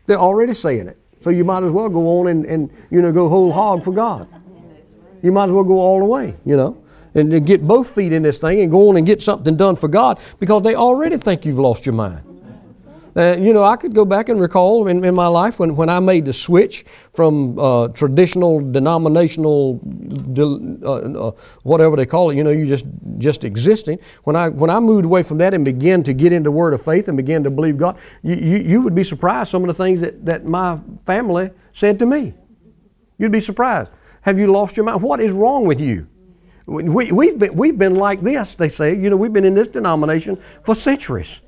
They're already saying it. So you might as well go on and, and you know, go whole hog for God. You might as well go all the way, you know, and, and get both feet in this thing and go on and get something done for God because they already think you've lost your mind. Uh, you know, I could go back and recall in, in my life when, when I made the switch from uh, traditional denominational, uh, uh, whatever they call it, you know, you just just existing. When I when I moved away from that and began to get into Word of Faith and began to believe God, you, you, you would be surprised some of the things that, that my family said to me. You'd be surprised. Have you lost your mind? What is wrong with you? We, we've, been, we've been like this, they say. You know, we've been in this denomination for centuries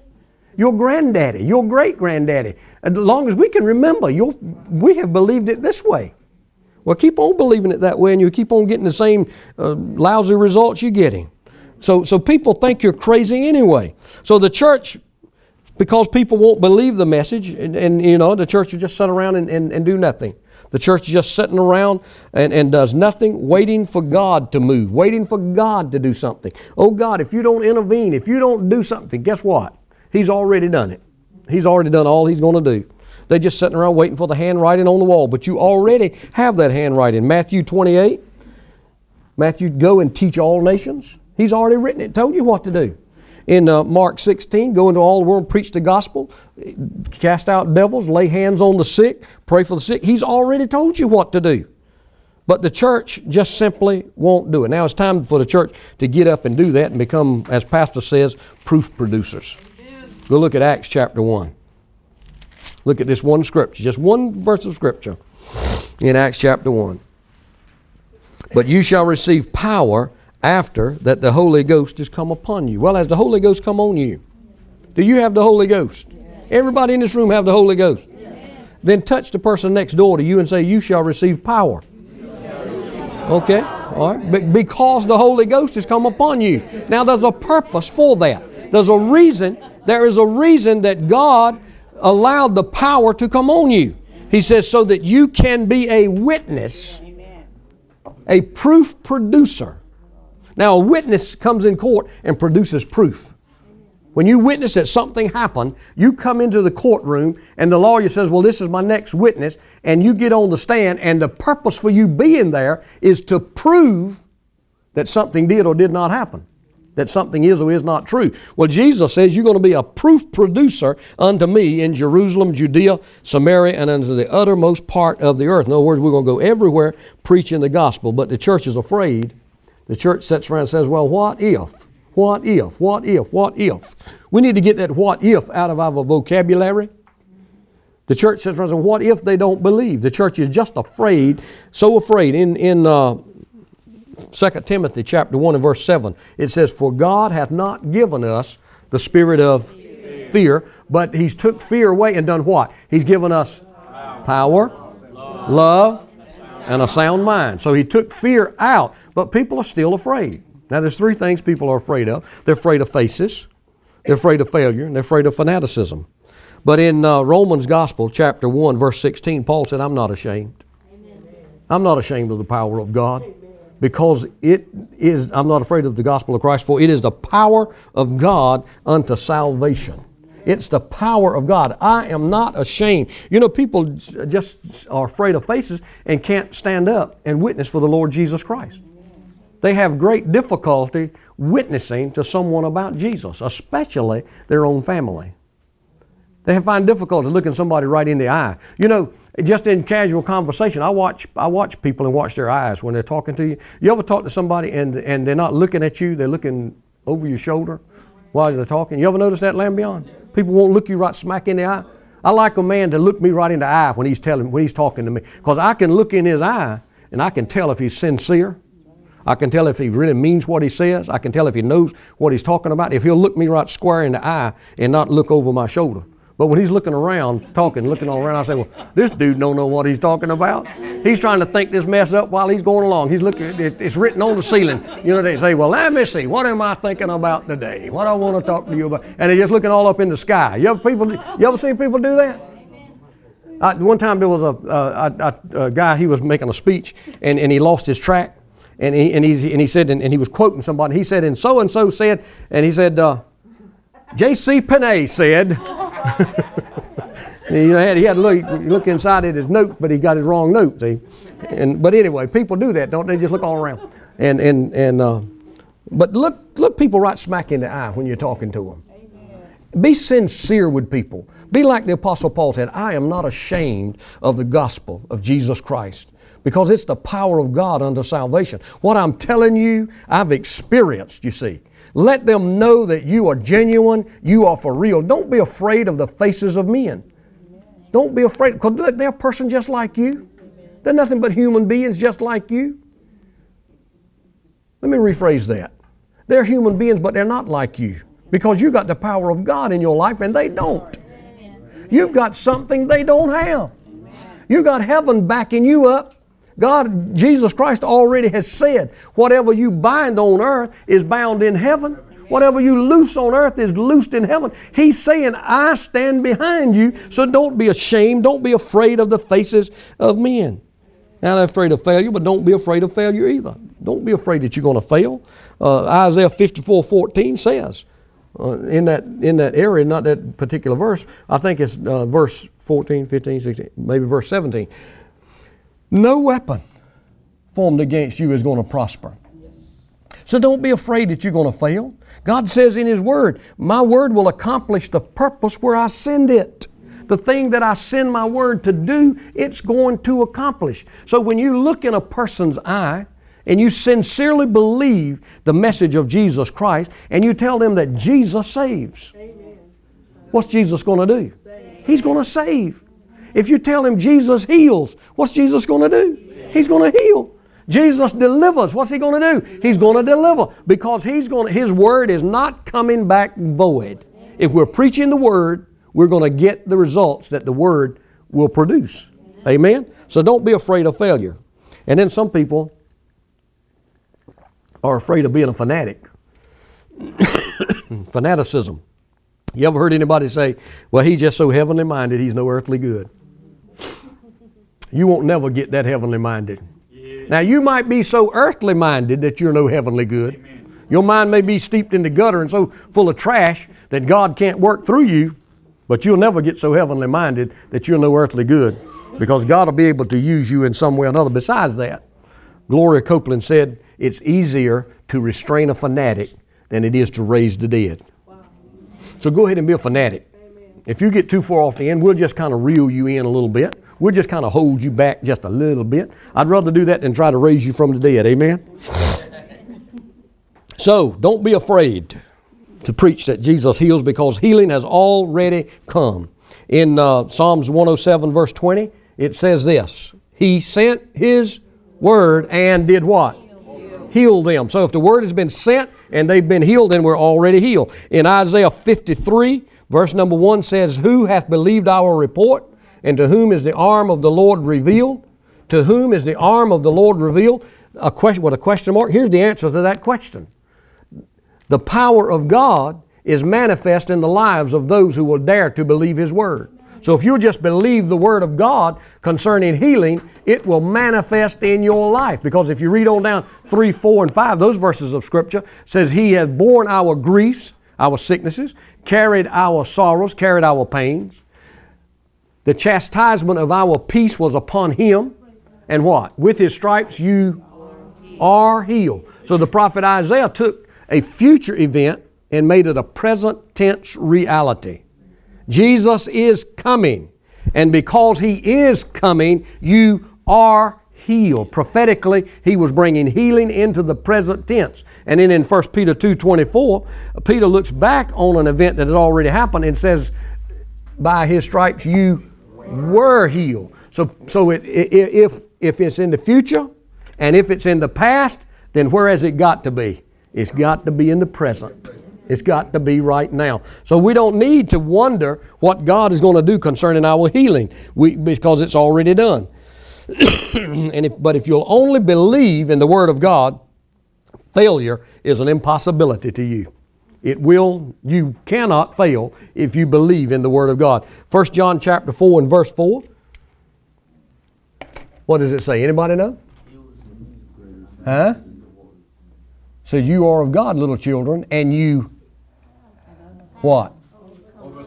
your granddaddy, your great granddaddy. As long as we can remember, we have believed it this way. Well, keep on believing it that way, and you keep on getting the same uh, lousy results you're getting. So, so people think you're crazy anyway. So the church, because people won't believe the message, and, and you know, the church will just sit around and, and, and do nothing. The church is just sitting around and, and does nothing, waiting for God to move, waiting for God to do something. Oh God, if you don't intervene, if you don't do something, guess what? He's already done it. He's already done all he's going to do. They're just sitting around waiting for the handwriting on the wall. But you already have that handwriting. Matthew 28, Matthew, go and teach all nations. He's already written it, told you what to do. In uh, Mark 16, go into all the world, preach the gospel, cast out devils, lay hands on the sick, pray for the sick. He's already told you what to do. But the church just simply won't do it. Now it's time for the church to get up and do that and become, as Pastor says, proof producers. Go look at Acts chapter 1. Look at this one scripture, just one verse of scripture in Acts chapter 1. But you shall receive power after that the Holy Ghost has come upon you. Well, has the Holy Ghost come on you? Do you have the Holy Ghost? Everybody in this room have the Holy Ghost. Then touch the person next door to you and say, You shall receive power. Okay? All right? Because the Holy Ghost has come upon you. Now, there's a purpose for that. There's a reason there is a reason that God allowed the power to come on you. He says, so that you can be a witness, a proof producer. Now, a witness comes in court and produces proof. When you witness that something happened, you come into the courtroom and the lawyer says, Well, this is my next witness, and you get on the stand, and the purpose for you being there is to prove that something did or did not happen that something is or is not true. Well, Jesus says you're going to be a proof producer unto me in Jerusalem, Judea, Samaria, and unto the uttermost part of the earth. In other words, we're going to go everywhere preaching the gospel. But the church is afraid. The church sits around and says, well, what if? What if? What if? What if? We need to get that what if out of our vocabulary. The church sits around and says, what if they don't believe? The church is just afraid, so afraid. In, in uh, 2 Timothy chapter 1 and verse 7, it says, For God hath not given us the spirit of fear, but He's took fear away and done what? He's given us power, love, and a sound mind. So He took fear out, but people are still afraid. Now, there's three things people are afraid of they're afraid of faces, they're afraid of failure, and they're afraid of fanaticism. But in uh, Romans Gospel, chapter 1, verse 16, Paul said, I'm not ashamed. I'm not ashamed of the power of God because it is, I'm not afraid of the gospel of Christ, for it is the power of God unto salvation. It's the power of God. I am not ashamed. You know, people just are afraid of faces and can't stand up and witness for the Lord Jesus Christ. They have great difficulty witnessing to someone about Jesus, especially their own family. They find difficulty looking somebody right in the eye. You know, just in casual conversation, I watch I watch people and watch their eyes when they're talking to you. You ever talk to somebody and and they're not looking at you, they're looking over your shoulder while they're talking? You ever notice that, Lambion? People won't look you right smack in the eye. I like a man to look me right in the eye when he's telling when he's talking to me. Because I can look in his eye and I can tell if he's sincere. I can tell if he really means what he says. I can tell if he knows what he's talking about. If he'll look me right square in the eye and not look over my shoulder. But when he's looking around, talking, looking all around, I say, well, this dude don't know what he's talking about. He's trying to think this mess up while he's going along. He's looking, it's written on the ceiling. You know, they say, well, let me see, what am I thinking about today? What I want to talk to you about? And they're just looking all up in the sky. You ever, people, you ever seen people do that? I, one time there was a, guy, he was making a speech, and, and he lost his track. And he, and, he, and he said, and, and he was quoting somebody. He said, and so and so said, and he said, uh, J.C. Penney said, he had, he had to look, look inside at his note, but he got his wrong note, see? And, but anyway, people do that, don't they? Just look all around. And, and, and, uh, but look, look people right smack in the eye when you're talking to them. Amen. Be sincere with people. Be like the Apostle Paul said, I am not ashamed of the gospel of Jesus Christ because it's the power of God unto salvation. What I'm telling you, I've experienced, you see. Let them know that you are genuine, you are for real. Don't be afraid of the faces of men. Don't be afraid, because look, they're a person just like you. They're nothing but human beings just like you. Let me rephrase that. They're human beings, but they're not like you because you got the power of God in your life and they don't. You've got something they don't have. You got heaven backing you up. God, Jesus Christ already has said, whatever you bind on earth is bound in heaven. Whatever you loose on earth is loosed in heaven. He's saying, I stand behind you, so don't be ashamed. Don't be afraid of the faces of men. Now, they're afraid of failure, but don't be afraid of failure either. Don't be afraid that you're going to fail. Uh, Isaiah 54 14 says, uh, in, that, in that area, not that particular verse, I think it's uh, verse 14, 15, 16, maybe verse 17. No weapon formed against you is going to prosper. So don't be afraid that you're going to fail. God says in His Word, My Word will accomplish the purpose where I send it. The thing that I send my Word to do, it's going to accomplish. So when you look in a person's eye, and you sincerely believe the message of Jesus Christ, and you tell them that Jesus saves, Amen. what's Jesus going to do? Save. He's going to save. If you tell him Jesus heals, what's Jesus going to do? He's going to heal. Jesus delivers. What's he going to do? He's going to deliver because he's going to, his word is not coming back void. If we're preaching the word, we're going to get the results that the word will produce. Amen? So don't be afraid of failure. And then some people are afraid of being a fanatic. Fanaticism. You ever heard anybody say, well, he's just so heavenly minded, he's no earthly good? You won't never get that heavenly minded. Yeah. Now, you might be so earthly minded that you're no heavenly good. Amen. Your mind may be steeped in the gutter and so full of trash that God can't work through you, but you'll never get so heavenly minded that you're no earthly good because God will be able to use you in some way or another. Besides that, Gloria Copeland said, It's easier to restrain a fanatic than it is to raise the dead. Wow. So go ahead and be a fanatic. If you get too far off the end, we'll just kind of reel you in a little bit. We'll just kind of hold you back just a little bit. I'd rather do that than try to raise you from the dead. Amen? so don't be afraid to preach that Jesus heals because healing has already come. In uh, Psalms 107, verse 20, it says this He sent His word and did what? Heal them. So if the word has been sent and they've been healed, then we're already healed. In Isaiah 53, verse number 1 says, Who hath believed our report? And to whom is the arm of the Lord revealed? To whom is the arm of the Lord revealed? A question with a question mark. Here's the answer to that question. The power of God is manifest in the lives of those who will dare to believe His Word. So if you'll just believe the Word of God concerning healing, it will manifest in your life. Because if you read on down 3, 4, and 5, those verses of Scripture says, He has borne our griefs, our sicknesses, carried our sorrows, carried our pains. The chastisement of our peace was upon Him. And what? With His stripes you are healed. So the prophet Isaiah took a future event and made it a present tense reality. Jesus is coming. And because He is coming, you are healed. Prophetically, He was bringing healing into the present tense. And then in 1 Peter 2.24, Peter looks back on an event that had already happened and says, by His stripes you were healed. So, so it, if, if it's in the future and if it's in the past, then where has it got to be? It's got to be in the present. It's got to be right now. So we don't need to wonder what God is going to do concerning our healing we, because it's already done. and if, but if you'll only believe in the Word of God, failure is an impossibility to you. It will, you cannot fail if you believe in the Word of God. 1 John chapter 4 and verse 4. What does it say? Anybody know? Huh? Says you are of God, little children, and you what?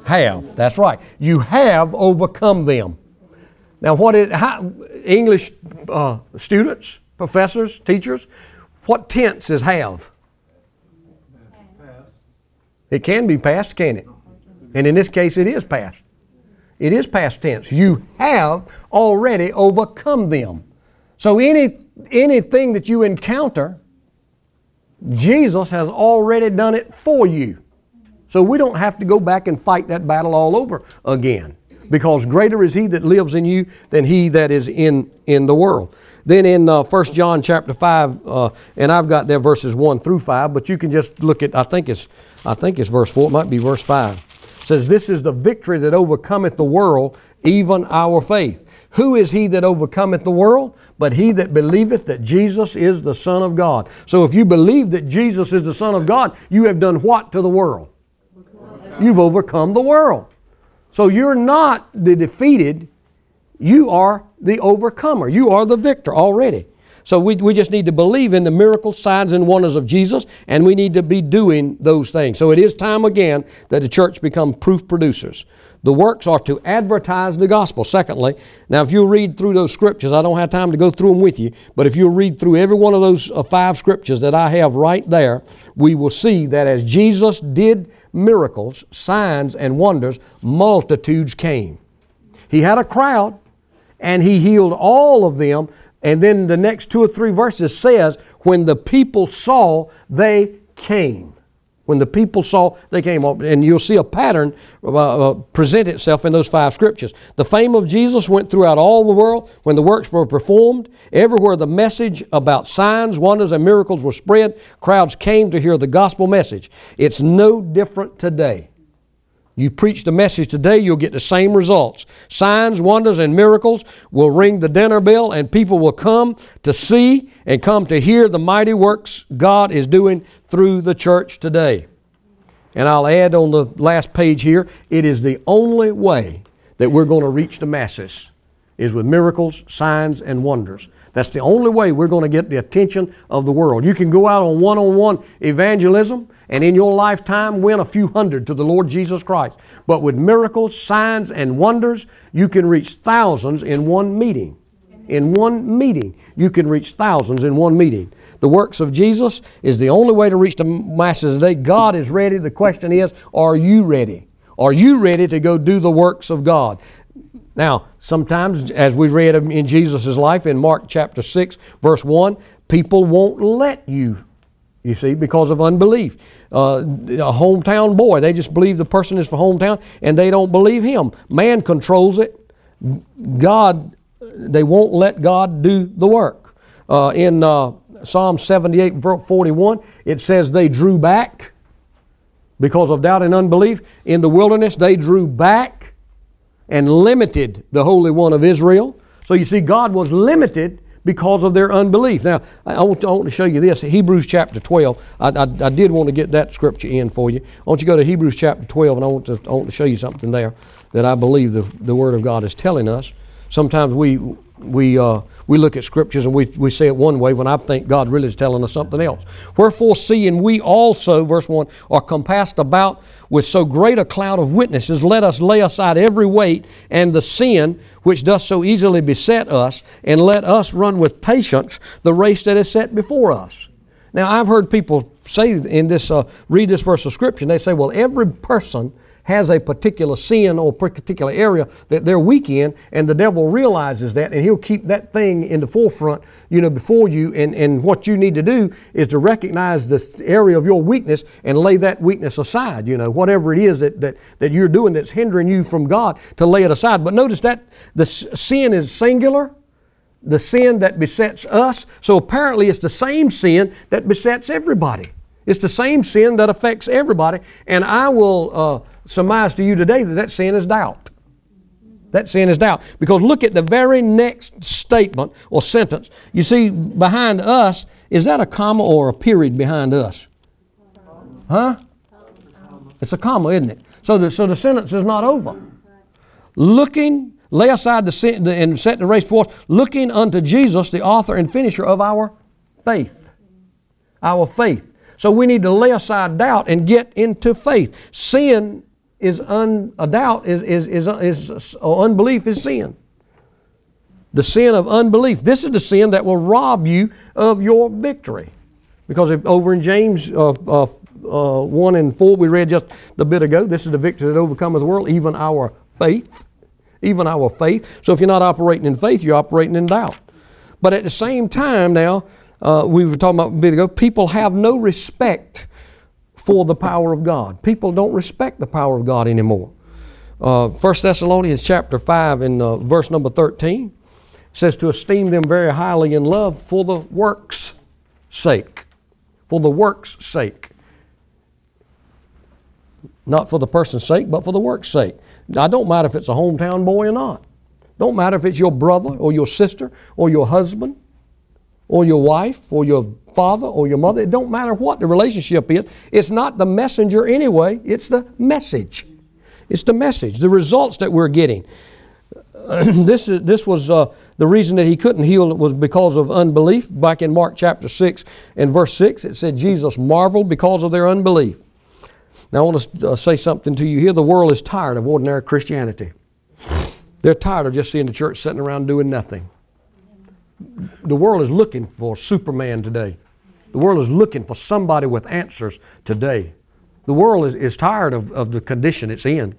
Have. That's right. You have overcome them. Now, what it, how, English uh, students, professors, teachers, what tense is have? It can be past, can it? And in this case, it is past. It is past tense. You have already overcome them. So any, anything that you encounter, Jesus has already done it for you. So we don't have to go back and fight that battle all over again because greater is he that lives in you than he that is in, in the world. Then in uh, 1 John chapter 5, uh, and I've got there verses 1 through 5, but you can just look at, I think it's, I think it's verse 4, it might be verse 5. It says, This is the victory that overcometh the world, even our faith. Who is he that overcometh the world? But he that believeth that Jesus is the Son of God. So if you believe that Jesus is the Son of God, you have done what to the world? You've overcome the world. So you're not the defeated, you are the overcomer. You are the victor already. So we, we just need to believe in the miracles, signs, and wonders of Jesus, and we need to be doing those things. So it is time again that the church become proof producers. The works are to advertise the gospel. Secondly, now if you read through those scriptures, I don't have time to go through them with you, but if you read through every one of those uh, five scriptures that I have right there, we will see that as Jesus did miracles, signs, and wonders, multitudes came. He had a crowd, and he healed all of them. And then the next two or three verses says, when the people saw, they came. When the people saw, they came up, and you'll see a pattern uh, uh, present itself in those five scriptures. The fame of Jesus went throughout all the world when the works were performed. Everywhere the message about signs, wonders, and miracles was spread, crowds came to hear the gospel message. It's no different today. You preach the message today, you'll get the same results. Signs, wonders, and miracles will ring the dinner bell, and people will come to see and come to hear the mighty works God is doing through the church today. And I'll add on the last page here it is the only way that we're going to reach the masses is with miracles, signs, and wonders. That's the only way we're going to get the attention of the world. You can go out on one on one evangelism and in your lifetime win a few hundred to the Lord Jesus Christ. But with miracles, signs, and wonders, you can reach thousands in one meeting. In one meeting, you can reach thousands in one meeting. The works of Jesus is the only way to reach the masses today. God is ready. The question is, are you ready? Are you ready to go do the works of God? Now, sometimes, as we read in Jesus' life in Mark chapter 6, verse 1, people won't let you You see, because of unbelief. Uh, a hometown boy, they just believe the person is from hometown and they don't believe him. Man controls it. God, they won't let God do the work. Uh, in uh, Psalm 78, 41, it says they drew back because of doubt and unbelief. In the wilderness, they drew back and limited the Holy One of Israel. So you see, God was limited because of their unbelief. Now, I want to, I want to show you this Hebrews chapter 12. I, I, I did want to get that scripture in for you. I want you to go to Hebrews chapter 12, and I want to, I want to show you something there that I believe the, the Word of God is telling us. Sometimes we, we, uh, we look at scriptures and we, we say it one way when I think God really is telling us something else. Wherefore, seeing we also, verse 1, are compassed about with so great a cloud of witnesses, let us lay aside every weight and the sin which doth so easily beset us, and let us run with patience the race that is set before us. Now, I've heard people say in this, uh, read this verse of scripture, and they say, well, every person has a particular sin or particular area that they're weak in, and the devil realizes that, and he'll keep that thing in the forefront, you know, before you. And, and what you need to do is to recognize this area of your weakness and lay that weakness aside, you know, whatever it is that, that, that you're doing that's hindering you from God, to lay it aside. But notice that the sin is singular the sin that besets us. So apparently, it's the same sin that besets everybody. It's the same sin that affects everybody. And I will uh, surmise to you today that that sin is doubt. That sin is doubt. Because look at the very next statement or sentence. You see, behind us, is that a comma or a period behind us? Huh? It's a comma, isn't it? So the, so the sentence is not over. Looking, lay aside the sin and set the race forth, looking unto Jesus, the author and finisher of our faith. Our faith. So we need to lay aside doubt and get into faith. Sin is un, a doubt is, is, is, is, unbelief is sin. The sin of unbelief. This is the sin that will rob you of your victory. Because if, over in James uh, uh, uh, 1 and 4, we read just a bit ago, this is the victory that overcometh the world, even our faith. Even our faith. So if you're not operating in faith, you're operating in doubt. But at the same time, now, uh, we were talking about a bit ago, people have no respect for the power of God. People don't respect the power of God anymore. Uh, 1 Thessalonians chapter 5 and uh, verse number 13 says to esteem them very highly in love for the work's sake. For the work's sake. Not for the person's sake, but for the work's sake. I don't matter if it's a hometown boy or not. Don't matter if it's your brother or your sister or your husband or your wife or your father or your mother. It don't matter what the relationship is. It's not the messenger anyway, it's the message. It's the message, the results that we're getting. this, is, this was uh, the reason that he couldn't heal it was because of unbelief. Back in Mark chapter 6 and verse 6, it said Jesus marveled because of their unbelief. Now, I want to uh, say something to you here. The world is tired of ordinary Christianity. They're tired of just seeing the church sitting around doing nothing. The world is looking for Superman today. The world is looking for somebody with answers today. The world is, is tired of, of the condition it's in.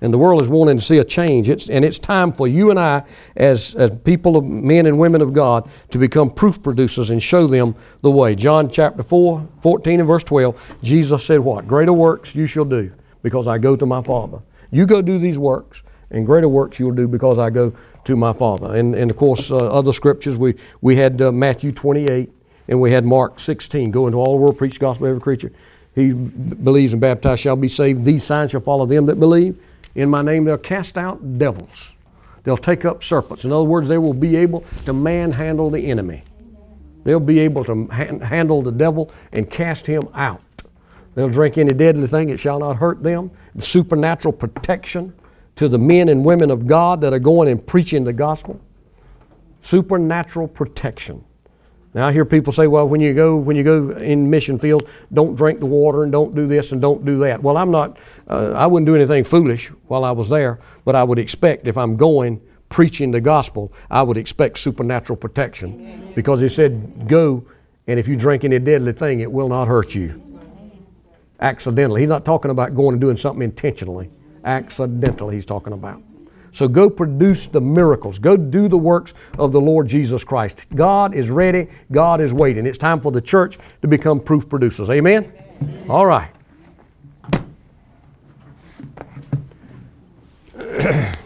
And the world is wanting to see a change. It's, and it's time for you and I, as, as people, of, men and women of God, to become proof producers and show them the way. John chapter 4, 14 and verse 12, Jesus said, What? Greater works you shall do because I go to my Father. You go do these works, and greater works you'll do because I go to my Father. And, and of course, uh, other scriptures, we, we had uh, Matthew 28 and we had Mark 16 go into all the world, preach the gospel to every creature. He believes and baptized shall be saved. These signs shall follow them that believe. In my name they'll cast out devils. They'll take up serpents. In other words, they will be able to manhandle the enemy. They'll be able to handle the devil and cast him out. They'll drink any deadly thing, it shall not hurt them. Supernatural protection to the men and women of God that are going and preaching the gospel. Supernatural protection. Now I hear people say, well, when you go when you go in mission field, don't drink the water and don't do this and don't do that. Well, I'm not. Uh, I wouldn't do anything foolish while I was there, but I would expect if I'm going preaching the gospel, I would expect supernatural protection, because He said, "Go, and if you drink any deadly thing, it will not hurt you." Accidentally, He's not talking about going and doing something intentionally. Accidentally, He's talking about. So go produce the miracles. Go do the works of the Lord Jesus Christ. God is ready. God is waiting. It's time for the church to become proof producers. Amen? All right.